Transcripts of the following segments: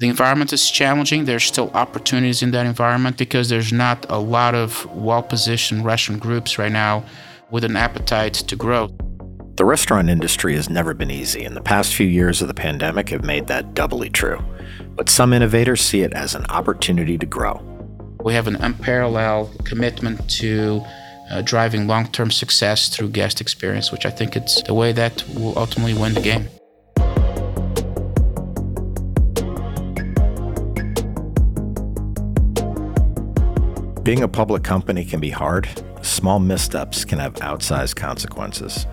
The environment is challenging. There's still opportunities in that environment because there's not a lot of well positioned restaurant groups right now with an appetite to grow. The restaurant industry has never been easy, and the past few years of the pandemic have made that doubly true. But some innovators see it as an opportunity to grow. We have an unparalleled commitment to uh, driving long term success through guest experience, which I think it's the way that will ultimately win the game. Being a public company can be hard. Small missteps can have outsized consequences.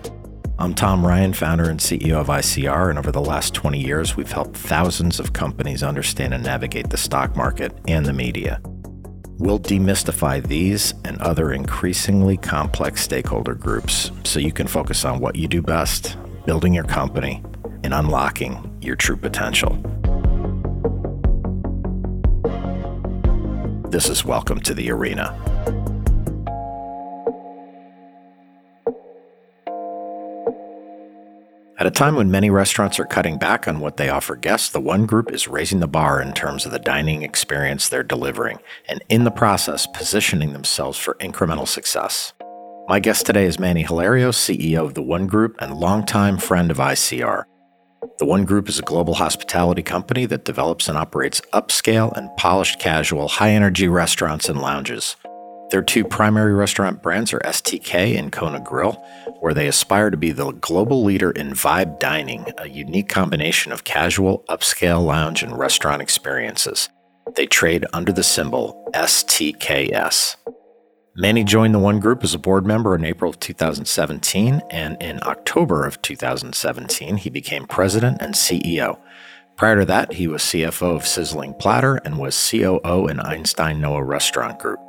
I'm Tom Ryan, founder and CEO of ICR, and over the last 20 years, we've helped thousands of companies understand and navigate the stock market and the media. We'll demystify these and other increasingly complex stakeholder groups so you can focus on what you do best building your company and unlocking your true potential. This is Welcome to the Arena. At a time when many restaurants are cutting back on what they offer guests, the One Group is raising the bar in terms of the dining experience they're delivering, and in the process, positioning themselves for incremental success. My guest today is Manny Hilario, CEO of the One Group and longtime friend of ICR. The One Group is a global hospitality company that develops and operates upscale and polished casual, high energy restaurants and lounges. Their two primary restaurant brands are STK and Kona Grill, where they aspire to be the global leader in vibe dining, a unique combination of casual, upscale lounge and restaurant experiences. They trade under the symbol STKS. Manny joined the One Group as a board member in April of 2017, and in October of 2017, he became president and CEO. Prior to that, he was CFO of Sizzling Platter and was COO in Einstein Noah Restaurant Group.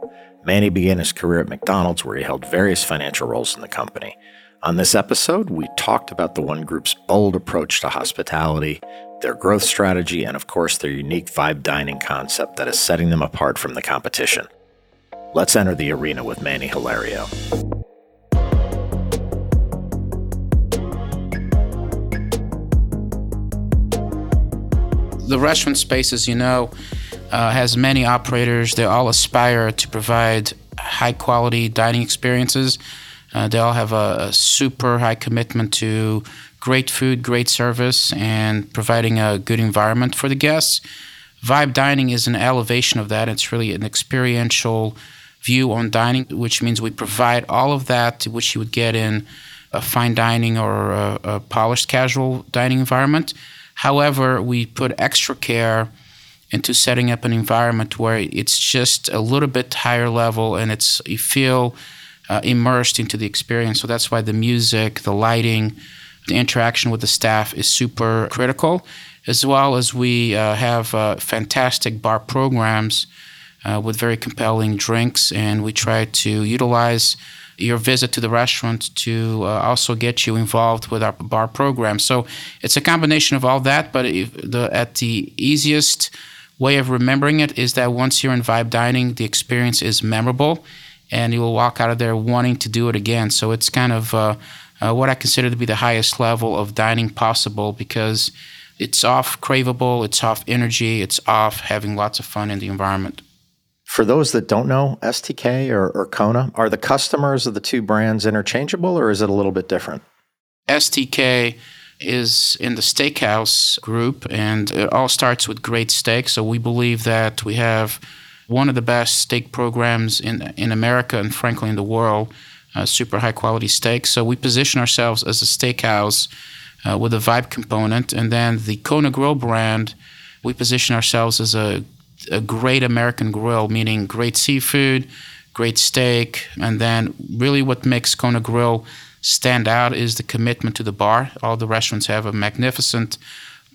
Manny began his career at McDonald's, where he held various financial roles in the company. On this episode, we talked about the One Group's bold approach to hospitality, their growth strategy, and of course, their unique vibe dining concept that is setting them apart from the competition. Let's enter the arena with Manny Hilario. The restaurant space, as you know, uh, has many operators. They all aspire to provide high quality dining experiences. Uh, they all have a, a, super high commitment to great food, great service, and providing a good environment for the guests. Vibe dining is an elevation of that. It's really an experiential view on dining, which means we provide all of that which you would get in a fine dining or a, a polished casual dining environment. However, we put extra care into setting up an environment where it's just a little bit higher level and it's you feel uh, immersed into the experience. So that's why the music, the lighting, the interaction with the staff is super critical, as well as we uh, have uh, fantastic bar programs uh, with very compelling drinks, and we try to utilize your visit to the restaurant to uh, also get you involved with our bar program. So it's a combination of all that, but the, at the easiest way of remembering it is that once you're in vibe dining, the experience is memorable, and you will walk out of there wanting to do it again. So it's kind of uh, uh, what I consider to be the highest level of dining possible because it's off craveable, it's off energy, it's off having lots of fun in the environment. For those that don't know, STK or, or Kona, are the customers of the two brands interchangeable or is it a little bit different? STK is in the steakhouse group, and it all starts with great steak. So we believe that we have one of the best steak programs in in America and frankly in the world. Uh, super high quality steak. So we position ourselves as a steakhouse uh, with a vibe component, and then the Kona Grill brand, we position ourselves as a a great American grill, meaning great seafood, great steak, and then really what makes Kona Grill stand out is the commitment to the bar. All the restaurants have a magnificent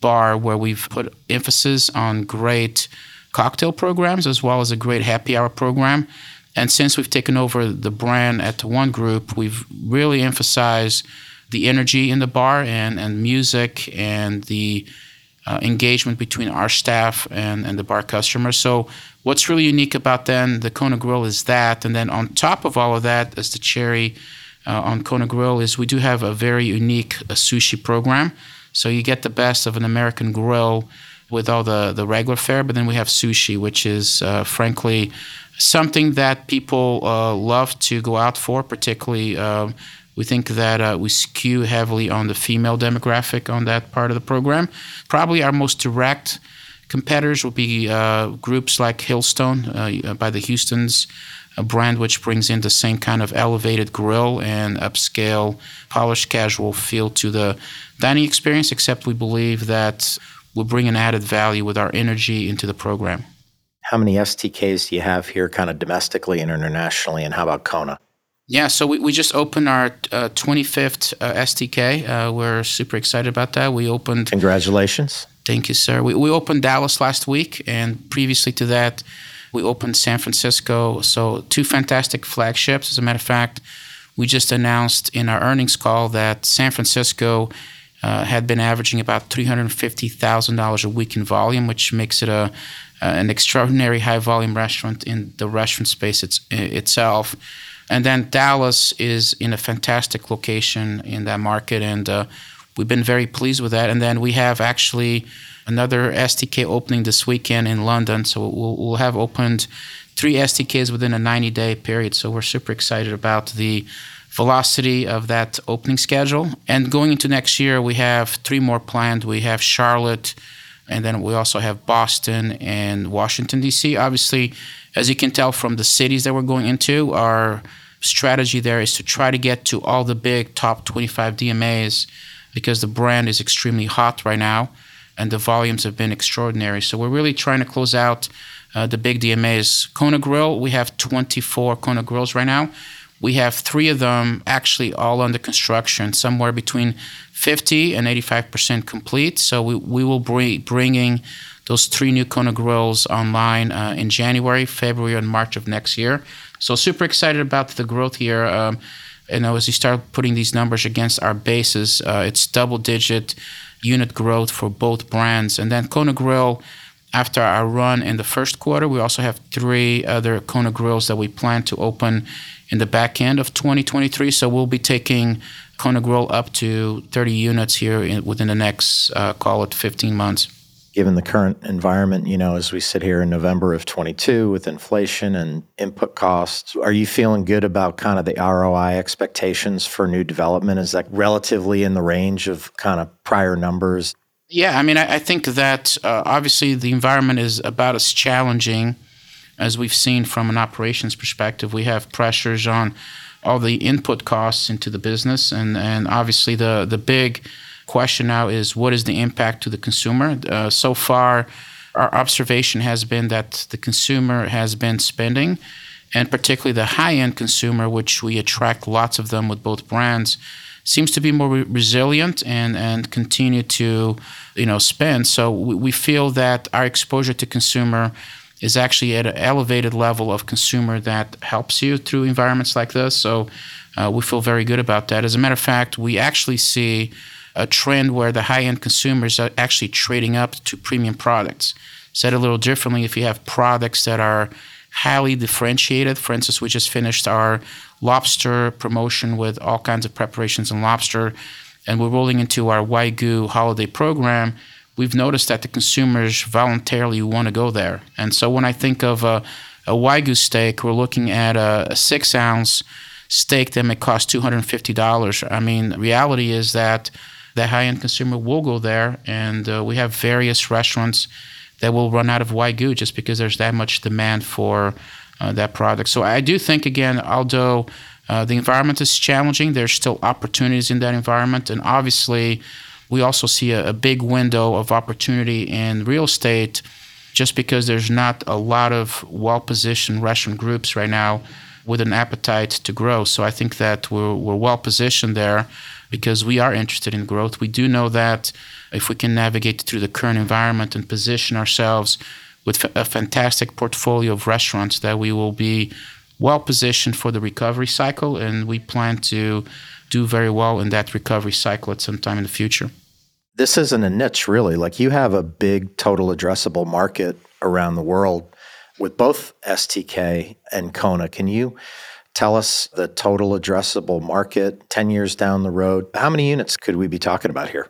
bar where we've put emphasis on great cocktail programs as well as a great happy hour program. And since we've taken over the brand at the One Group, we've really emphasized the energy in the bar and, and music and the uh, engagement between our staff and, and the bar customers. So, what's really unique about then the Kona Grill is that. And then on top of all of that, as the cherry uh, on Kona Grill, is we do have a very unique uh, sushi program. So, you get the best of an American grill with all the, the regular fare, but then we have sushi, which is uh, frankly something that people uh, love to go out for, particularly uh, we think that uh, we skew heavily on the female demographic on that part of the program. Probably our most direct competitors will be uh, groups like Hillstone uh, by the Houston's, a brand which brings in the same kind of elevated grill and upscale, polished casual feel to the dining experience, except we believe that we'll bring an added value with our energy into the program. How many STKs do you have here, kind of domestically and internationally, and how about Kona? Yeah, so we, we just opened our uh, 25th uh, STK. Uh, we're super excited about that. We opened. Congratulations. Thank you, sir. We, we opened Dallas last week, and previously to that, we opened San Francisco. So, two fantastic flagships. As a matter of fact, we just announced in our earnings call that San Francisco uh, had been averaging about $350,000 a week in volume, which makes it a, an extraordinary high volume restaurant in the restaurant space it's, itself. And then Dallas is in a fantastic location in that market, and uh, we've been very pleased with that. And then we have actually another STK opening this weekend in London, so we'll, we'll have opened three STKs within a 90 day period. So we're super excited about the velocity of that opening schedule. And going into next year, we have three more planned. We have Charlotte, and then we also have Boston and Washington, D.C. Obviously, as you can tell from the cities that we're going into, our strategy there is to try to get to all the big top 25 DMAs because the brand is extremely hot right now and the volumes have been extraordinary. So we're really trying to close out uh, the big DMAs. Kona Grill, we have 24 Kona Grills right now. We have three of them actually all under construction, somewhere between 50 and 85% complete. So we, we will be bringing those three new Kona grills online uh, in January, February, and March of next year. So super excited about the growth here. Um, you know, as you start putting these numbers against our bases, uh, it's double-digit unit growth for both brands. And then Kona Grill, after our run in the first quarter, we also have three other Kona grills that we plan to open in the back end of 2023. So we'll be taking Kona Grill up to 30 units here in, within the next, uh, call it 15 months. Given the current environment, you know, as we sit here in November of 22 with inflation and input costs, are you feeling good about kind of the ROI expectations for new development? Is that relatively in the range of kind of prior numbers? Yeah, I mean, I, I think that uh, obviously the environment is about as challenging as we've seen from an operations perspective. We have pressures on all the input costs into the business, and and obviously the the big question now is what is the impact to the consumer? Uh, so far, our observation has been that the consumer has been spending, and particularly the high end consumer, which we attract lots of them with both brands, seems to be more re- resilient and and continue to you know spend. So we, we feel that our exposure to consumer is actually at an elevated level of consumer that helps you through environments like this. So uh, we feel very good about that. As a matter of fact, we actually see a trend where the high end consumers are actually trading up to premium products. Said a little differently, if you have products that are highly differentiated, for instance, we just finished our lobster promotion with all kinds of preparations in lobster, and we're rolling into our Wagyu holiday program we've noticed that the consumers voluntarily want to go there. And so when I think of a, a Wagyu steak, we're looking at a, a six ounce steak that may cost $250. I mean, reality is that the high end consumer will go there, and uh, we have various restaurants that will run out of Wagyu just because there's that much demand for uh, that product. So I do think, again, although uh, the environment is challenging, there's still opportunities in that environment. And obviously, we also see a, a big window of opportunity in real estate just because there's not a lot of well positioned restaurant groups right now with an appetite to grow. So I think that we're, we're well positioned there because we are interested in growth. We do know that if we can navigate through the current environment and position ourselves with a fantastic portfolio of restaurants that we will be well positioned for the recovery cycle, and we plan to do very well in that recovery cycle at some time in the future. This isn't a niche, really. Like you have a big total addressable market around the world with both STK and Kona. Can you tell us the total addressable market 10 years down the road? How many units could we be talking about here?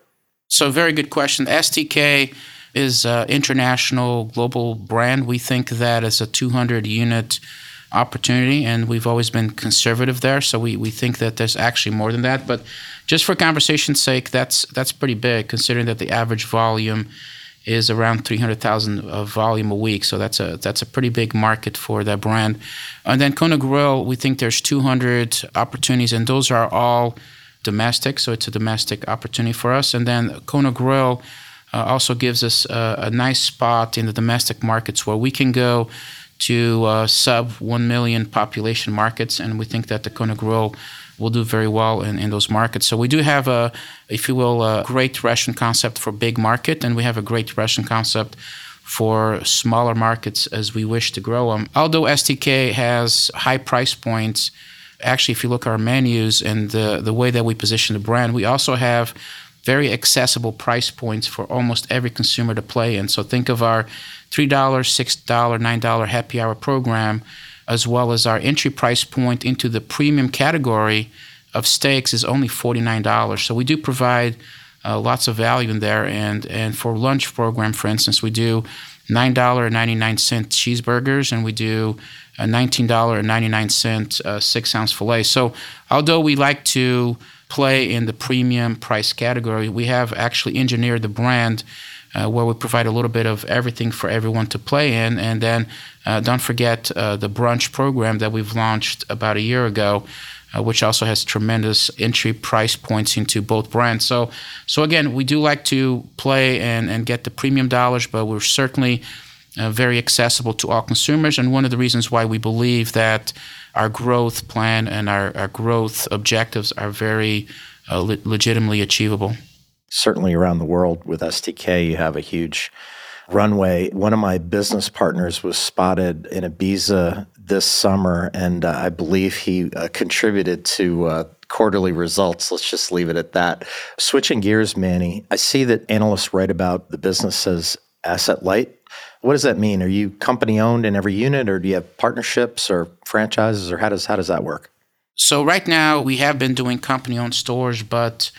So, very good question. STK is an international global brand. We think that is a 200 unit opportunity, and we've always been conservative there. So we, we think that there's actually more than that. But just for conversation's sake, that's that's pretty big, considering that the average volume is around 300,000 of volume a week. So that's a that's a pretty big market for that brand. And then Kona Grill, we think there's 200 opportunities, and those are all domestic. So it's a domestic opportunity for us. And then Kona Grill uh, also gives us a, a, nice spot in the domestic markets where we can go to uh, sub 1 million population markets, and we think that the Kona Grill will do very well in, in those markets. So we do have a, if you will, a great restaurant concept for big market, and we have a great restaurant concept for smaller markets as we wish to grow them. Although STK has high price points, actually, if you look at our menus and the, the way that we position the brand, we also have very accessible price points for almost every consumer to play in. So think of our $3, $6, $9 happy hour program as well as our entry price point into the premium category of steaks is only $49. So we do provide uh, lots of value in there. And, and for lunch program, for instance, we do $9.99 cheeseburgers and we do a $19.99 uh, six ounce filet. So although we like to play in the premium price category, we have actually engineered the brand uh, where we provide a little bit of everything for everyone to play in. And then uh, don't forget uh, the brunch program that we've launched about a year ago. Uh, which also has tremendous entry price points into both brands. So, so again, we do like to play and, and get the premium dollars, but we're certainly uh, very accessible to all consumers. And one of the reasons why we believe that our growth plan and our, our growth objectives are very uh, le- legitimately achievable certainly around the world with STK, you have a huge runway. One of my business partners was spotted in Ibiza this summer, and uh, I believe he uh, contributed to uh, quarterly results. Let's just leave it at that. Switching gears, Manny, I see that analysts write about the business as asset light. What does that mean? Are you company owned in every unit, or do you have partnerships or franchises, or how does how does that work? So right now we have been doing company owned stores, but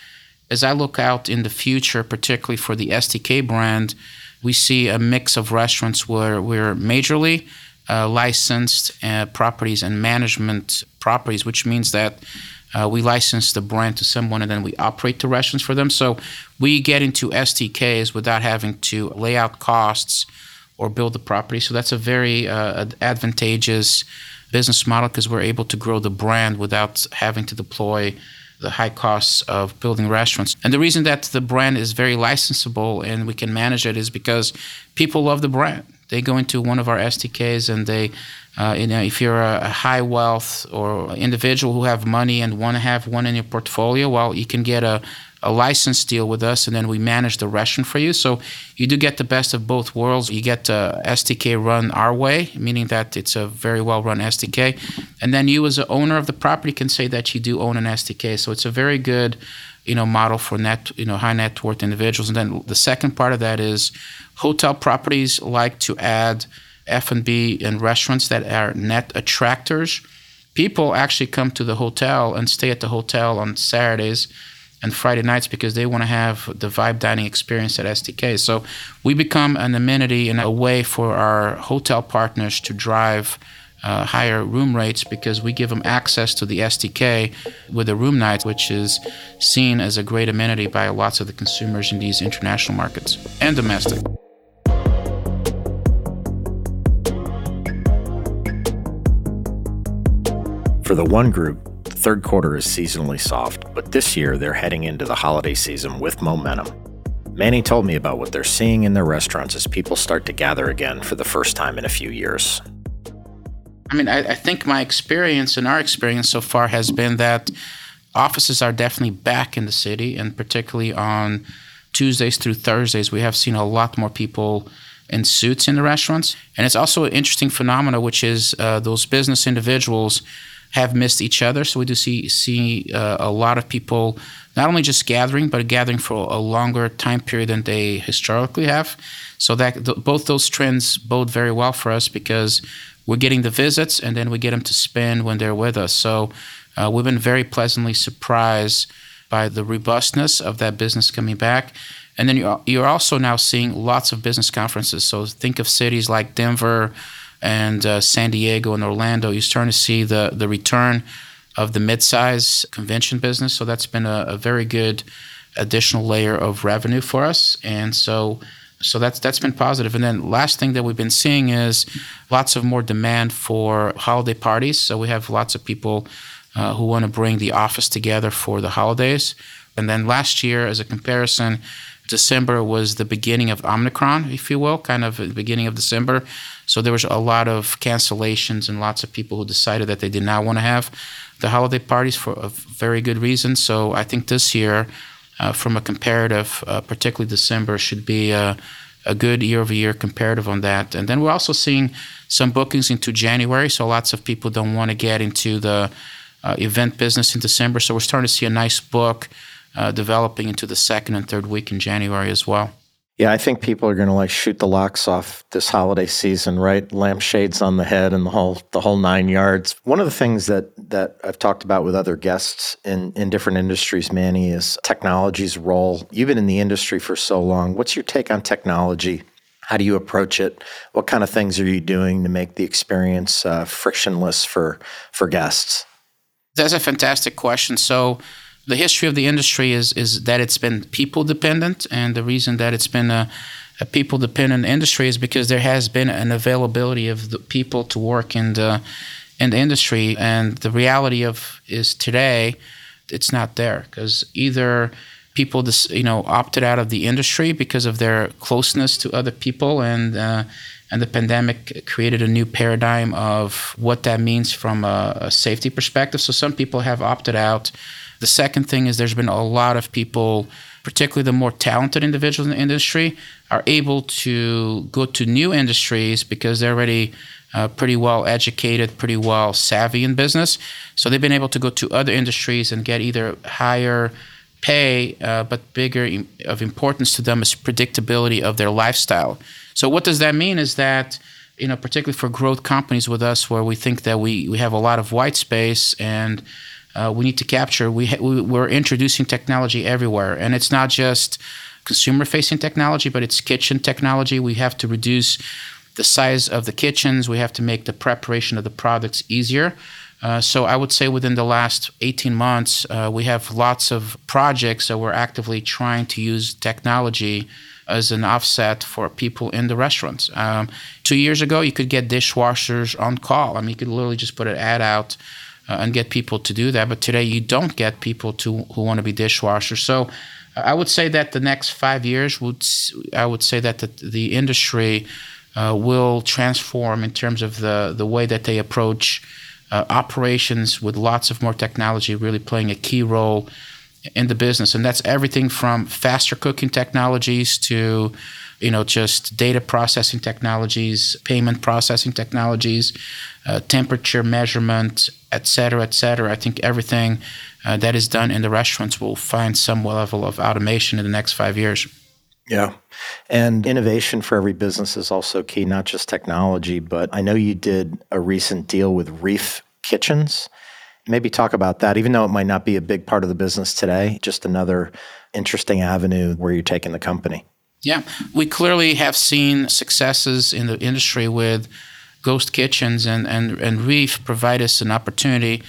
as I look out in the future, particularly for the STK brand, we see a mix of restaurants where we're majorly uh, licensed uh, properties and management properties, which means that uh, we license the brand to someone and then we operate the restaurants for them. So we get into STKs without having to lay out costs or build the property. So that's a very uh, advantageous business model because we're able to grow the brand without having to deploy the high costs of building restaurants. And the reason that the brand is very licensable and we can manage it is because people love the brand. They go into one of our STKs and they, uh, you know, if you're a high wealth or individual who have money and want to have one in your portfolio, well, you can get a a license deal with us, and then we manage the restaurant for you. So you do get the best of both worlds. You get uh, STK run our way, meaning that it's a very well run STK, and then you, as the owner of the property, can say that you do own an STK. So it's a very good, you know, model for net, you know, high net worth individuals. And then the second part of that is hotel properties like to add F&B and restaurants that are net attractors. People actually come to the hotel and stay at the hotel on Saturdays and Friday nights because they want to have the vibe dining experience at STK. So we become an amenity and a way for our hotel partners to drive uh, higher room rates because we give them access to the STK with a room night, which is seen as a great amenity by lots of the consumers in these international markets and domestic. For the one group, third quarter is seasonally soft, but this year they're heading into the holiday season with momentum. Manny told me about what they're seeing in their restaurants as people start to gather again for the first time in a few years. I mean, I, I think my experience and our experience so far has been that offices are definitely back in the city, and particularly on Tuesdays through Thursdays, we have seen a lot more people in suits in the restaurants. And it's also an interesting phenomenon, which is uh, those business individuals have missed each other. So we do see see uh, a lot of people not only just gathering, but gathering for a longer time period than they historically have. So that th- both those trends bode very well for us because we're getting the visits and then we get them to spend when they're with us. So uh, we've been very pleasantly surprised by the robustness of that business coming back. And then you're, you're also now seeing lots of business conferences. So think of cities like Denver and uh, San Diego and Orlando. You're starting to see the, the return of the mid-size convention business. So that's been a, a very good additional layer of revenue for us. And so so that's that's been positive. And then last thing that we've been seeing is lots of more demand for holiday parties. So we have lots of people uh, who want to bring the office together for the holidays. And then last year, as a comparison, December was the beginning of Omicron, if you will, kind of the beginning of December. So there was a lot of cancellations and lots of people who decided that they did not want to have the holiday parties for a very good reason. So I think this year uh, from a comparative, uh, particularly December, should be a, a good year-over-year comparative on that. And then we're also seeing some bookings into January. So lots of people don't want to get into the uh, event business in December. So we're starting to see a nice book uh, developing into the second and third week in January as well. Yeah, I think people are going to like shoot the locks off this holiday season, right? Lampshades on the head and the whole the whole nine yards. One of the things that that I've talked about with other guests in in different industries, Manny, is technology's role. You've been in the industry for so long. What's your take on technology? How do you approach it? What kind of things are you doing to make the experience uh, frictionless for for guests? That's a fantastic question. So the history of the industry is is that it's been people dependent, and the reason that it's been a, a people dependent industry is because there has been an availability of the people to work in the in the industry, and the reality of is today it's not there because either people you know opted out of the industry because of their closeness to other people and uh, and the pandemic created a new paradigm of what that means from a, a safety perspective. So some people have opted out the second thing is there's been a lot of people, particularly the more talented individuals in the industry, are able to go to new industries because they're already uh, pretty well educated, pretty well savvy in business. So they've been able to go to other industries and get either higher pay, uh, but bigger of importance to them is predictability of their lifestyle. So what does that mean? Is that you know, particularly for growth companies with us, where we think that we we have a lot of white space and uh, we need to capture. We, ha- we we're introducing technology everywhere, and it's not just consumer-facing technology, but it's kitchen technology. We have to reduce the size of the kitchens. We have to make the preparation of the products easier. Uh, so I would say within the last 18 months, uh, we have lots of projects that we're actively trying to use technology as an offset for people in the restaurants. Um, two years ago, you could get dishwashers on call. I mean, you could literally just put an ad out uh, and get people to do that. But today you don't get people to who want to be dishwashers. So I would say that the next five years would I would say that the, the industry uh, will transform in terms of the the way that they approach uh, operations with lots of more technology really playing a key role in the business, and that's everything from faster cooking technologies to you know, just data processing technologies, payment processing technologies, uh, temperature measurement, et cetera, et cetera. I think everything uh, that is done in the restaurants will find some level of automation in the next five years. Yeah. And innovation for every business is also key, not just technology, but I know you did a recent deal with Reef Kitchens. Maybe talk about that, even though it might not be a big part of the business today, just another interesting avenue where you're taking the company. Yeah, we clearly have seen successes in the industry with ghost kitchens, and, and, and Reef provide us an opportunity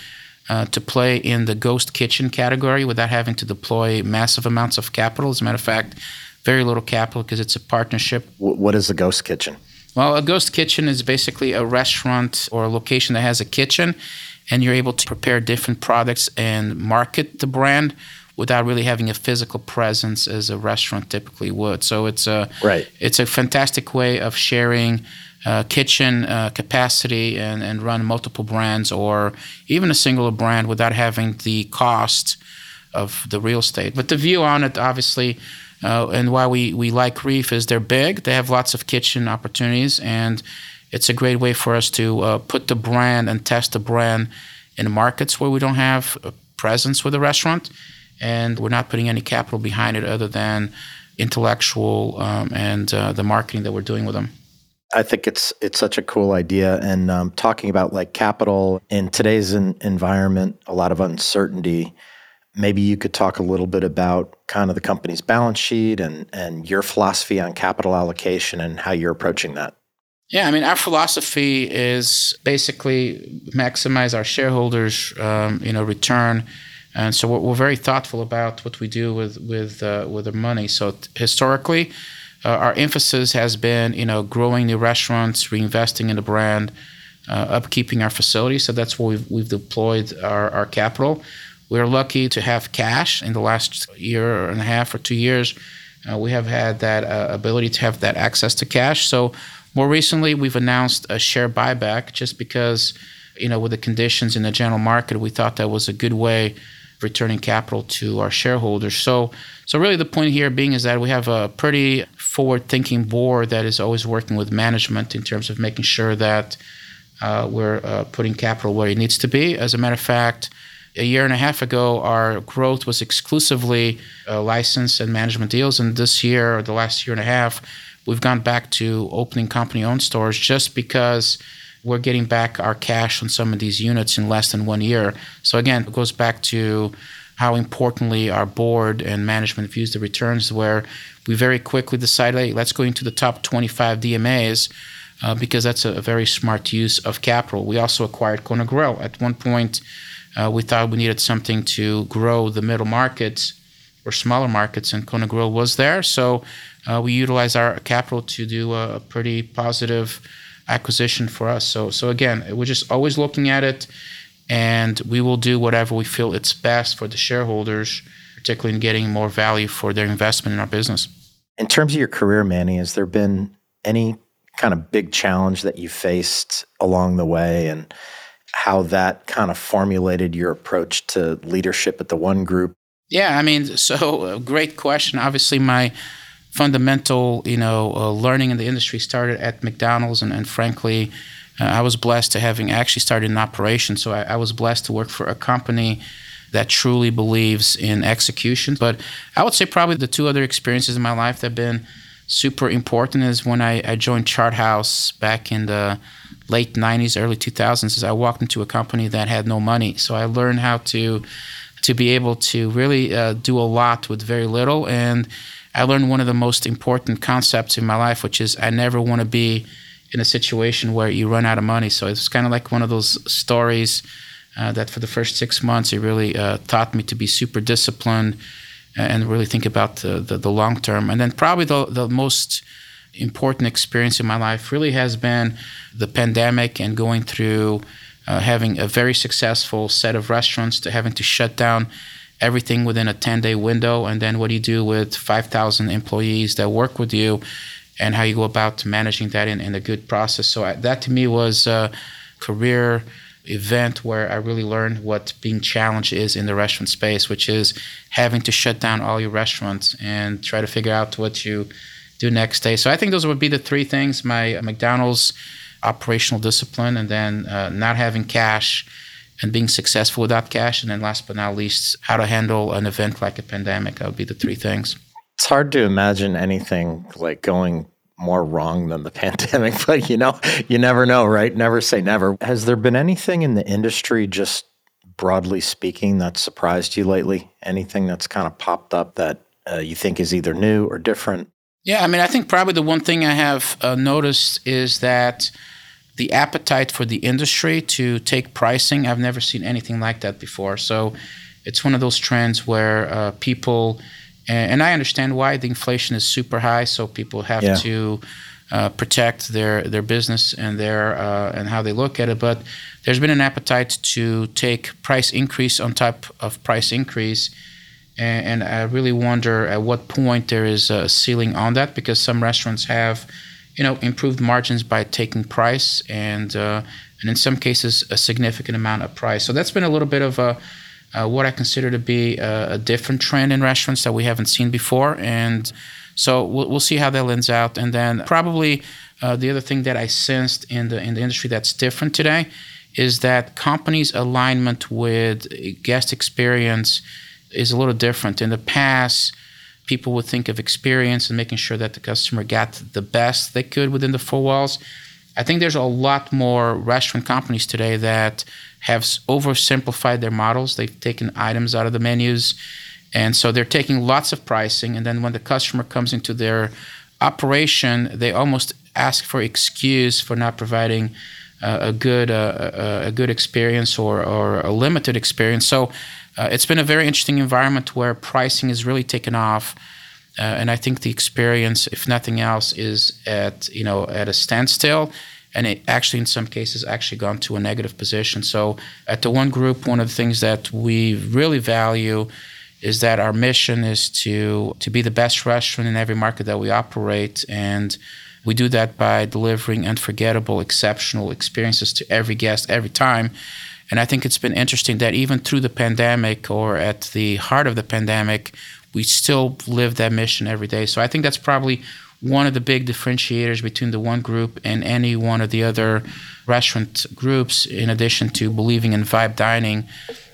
uh, to play in the ghost kitchen category without having to deploy massive amounts of capital. As a matter of fact, very little capital because it's a partnership. What is a ghost kitchen? Well, a ghost kitchen is basically a restaurant or a location that has a kitchen, and you're able to prepare different products and market the brand without really having a physical presence as a restaurant typically would. So it's a right. it's a fantastic way of sharing uh, kitchen uh, capacity and, and run multiple brands or even a singular brand without having the cost of the real estate. But the view on it, obviously, Uh, and why we, we like Reef is they're big, they have lots of kitchen opportunities, and it's a great way for us to uh, put the brand and test the brand in markets where we don't have a presence with a restaurant, and we're not putting any capital behind it other than intellectual um, and uh, the marketing that we're doing with them. I think it's it's such a cool idea, and um, talking about like capital in today's in, environment, a lot of uncertainty. Maybe you could talk a little bit about kind of the company's balance sheet and and your philosophy on capital allocation and how you're approaching that. Yeah, I mean, our philosophy is basically maximize our shareholders, um, you know, return, and so we're, we're, very thoughtful about what we do with with uh, with the money. So t- historically, uh, our emphasis has been, you know, growing new restaurants, reinvesting in the brand, uh, upkeeping our facilities. So that's where we've, we've deployed our, our capital. We're lucky to have cash in the last year and a half or two years. Uh, we have had that uh, ability to have that access to cash. So more recently, we've announced a share buyback just because, you know, with the conditions in the general market, we thought that was a good way returning capital to our shareholders. So, so really the point here being is that we have a pretty forward-thinking board that is always working with management in terms of making sure that uh, we're uh, putting capital where it needs to be. As a matter of fact, a year and a half ago, our growth was exclusively uh, license and management deals, and this year, or the last year and a half, we've gone back to opening company-owned stores just because we're getting back our cash on some of these units in less than one year. So again, it goes back to how importantly our board and management views the returns, where we very quickly decided, hey, let's go into the top 25 DMAs uh, because that's a, very smart use of capital. We also acquired Kona Grill. At one point, uh, we thought we needed something to grow the middle markets or smaller markets, and Kona Grill was there. So uh, we utilized our capital to do a pretty positive acquisition for us. So so again, we're just always looking at it, and we will do whatever we feel it's best for the shareholders, particularly in getting more value for their investment in our business. In terms of your career, Manny, has there been any kind of big challenge that you faced along the way, and how that kind of formulated your approach to leadership at the one group? Yeah, I mean, so great question. Obviously, my fundamental, you know, uh, learning in the industry started at McDonald's, and, and frankly, uh, I was blessed to having actually started an operation. So I, I, was blessed to work for a company that truly believes in execution. But I would say probably the two other experiences in my life that have been super important is when I, I joined Charthouse back in the late 90s, early 2000s. Is I walked into a company that had no money, so I learned how to to be able to really uh, do a lot with very little and I learned one of the most important concepts in my life, which is I never want to be in a situation where you run out of money. So it's kind of like one of those stories uh, that for the first six months, it really uh, taught me to be super disciplined and really think about the, the, the long term. And then probably the, the most important experience in my life really has been the pandemic and going through uh, having a very successful set of restaurants to having to shut down everything within a 10 day window. And then what do you do with 5,000 employees that work with you and how you go about managing that in, in a good process. So I, that to me was a career event where I really learned what being challenged is in the restaurant space, which is having to shut down all your restaurants and try to figure out what you do next day. So I think those would be the three things my McDonald's operational discipline and then uh, not having cash and being successful without cash. And then last but not least, how to handle an event like a pandemic. That would be the three things. It's hard to imagine anything like going more wrong than the pandemic, but you know, you never know, right? Never say never. Has there been anything in the industry, just broadly speaking, that surprised you lately? Anything that's kind of popped up that uh, you think is either new or different? Yeah, I mean, I think probably the one thing I have uh, noticed is that the appetite for the industry to take pricing. I've never seen anything like that before. So it's one of those trends where uh, people, and I understand why the inflation is super high. So people have yeah. to uh, protect their their business and their uh, and how they look at it. But there's been an appetite to take price increase on top of price increase. And, and I really wonder at what point there is a ceiling on that because some restaurants have you know, improved margins by taking price and uh, and in some cases a significant amount of price. So that's been a little bit of a uh, what I consider to be a, a, different trend in restaurants that we haven't seen before. And so we'll, we'll see how that lends out. And then probably uh, the other thing that I sensed in the in the industry that's different today is that companies' alignment with guest experience is a little different. In the past, people would think of experience and making sure that the customer got the best they could within the four walls. I think there's a lot more restaurant companies today that have oversimplified their models. They've taken items out of the menus. And so they're taking lots of pricing. And then when the customer comes into their operation, they almost ask for excuse for not providing uh, a good uh, a good experience or, or a limited experience. So uh, it's been a very interesting environment where pricing is really taken off. Uh, and I think the experience, if nothing else, is at you know at a standstill, and it actually in some cases actually gone to a negative position. So at the one group, one of the things that we really value is that our mission is to to be the best restaurant in every market that we operate, and we do that by delivering unforgettable, exceptional experiences to every guest every time. And I think it's been interesting that even through the pandemic or at the heart of the pandemic, we still live that mission every day. So I think that's probably one of the big differentiators between the one group and any one of the other restaurant groups, in addition to believing in vibe dining,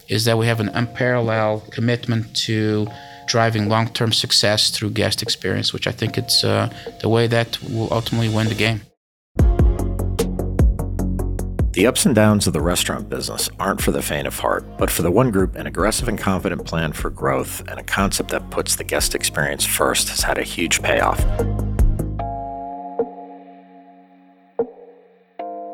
is that we have an unparalleled commitment to driving long-term success through guest experience, which I think it's uh, the way that will ultimately win the game. The ups and downs of the restaurant business aren't for the faint of heart, but for the one group, an aggressive and confident plan for growth and a concept that puts the guest experience first has had a huge payoff.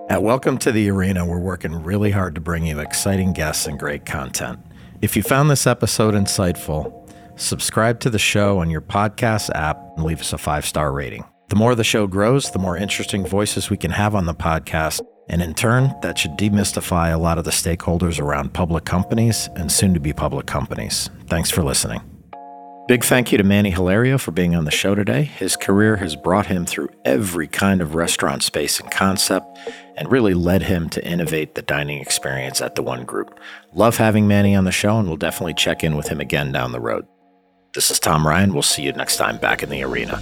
At Welcome to the Arena, we're working really hard to bring you exciting guests and great content. If you found this episode insightful, subscribe to the show on your podcast app and leave us a five star rating. The more the show grows, the more interesting voices we can have on the podcast and in turn, that should demystify a lot of the stakeholders around public companies and soon to be public companies. Thanks for listening. Big thank you to Manny Hilario for being on the show today. His career has brought him through every kind of restaurant space and concept and really led him to innovate the dining experience at the One Group. Love having Manny on the show, and we'll definitely check in with him again down the road. This is Tom Ryan. We'll see you next time back in the arena.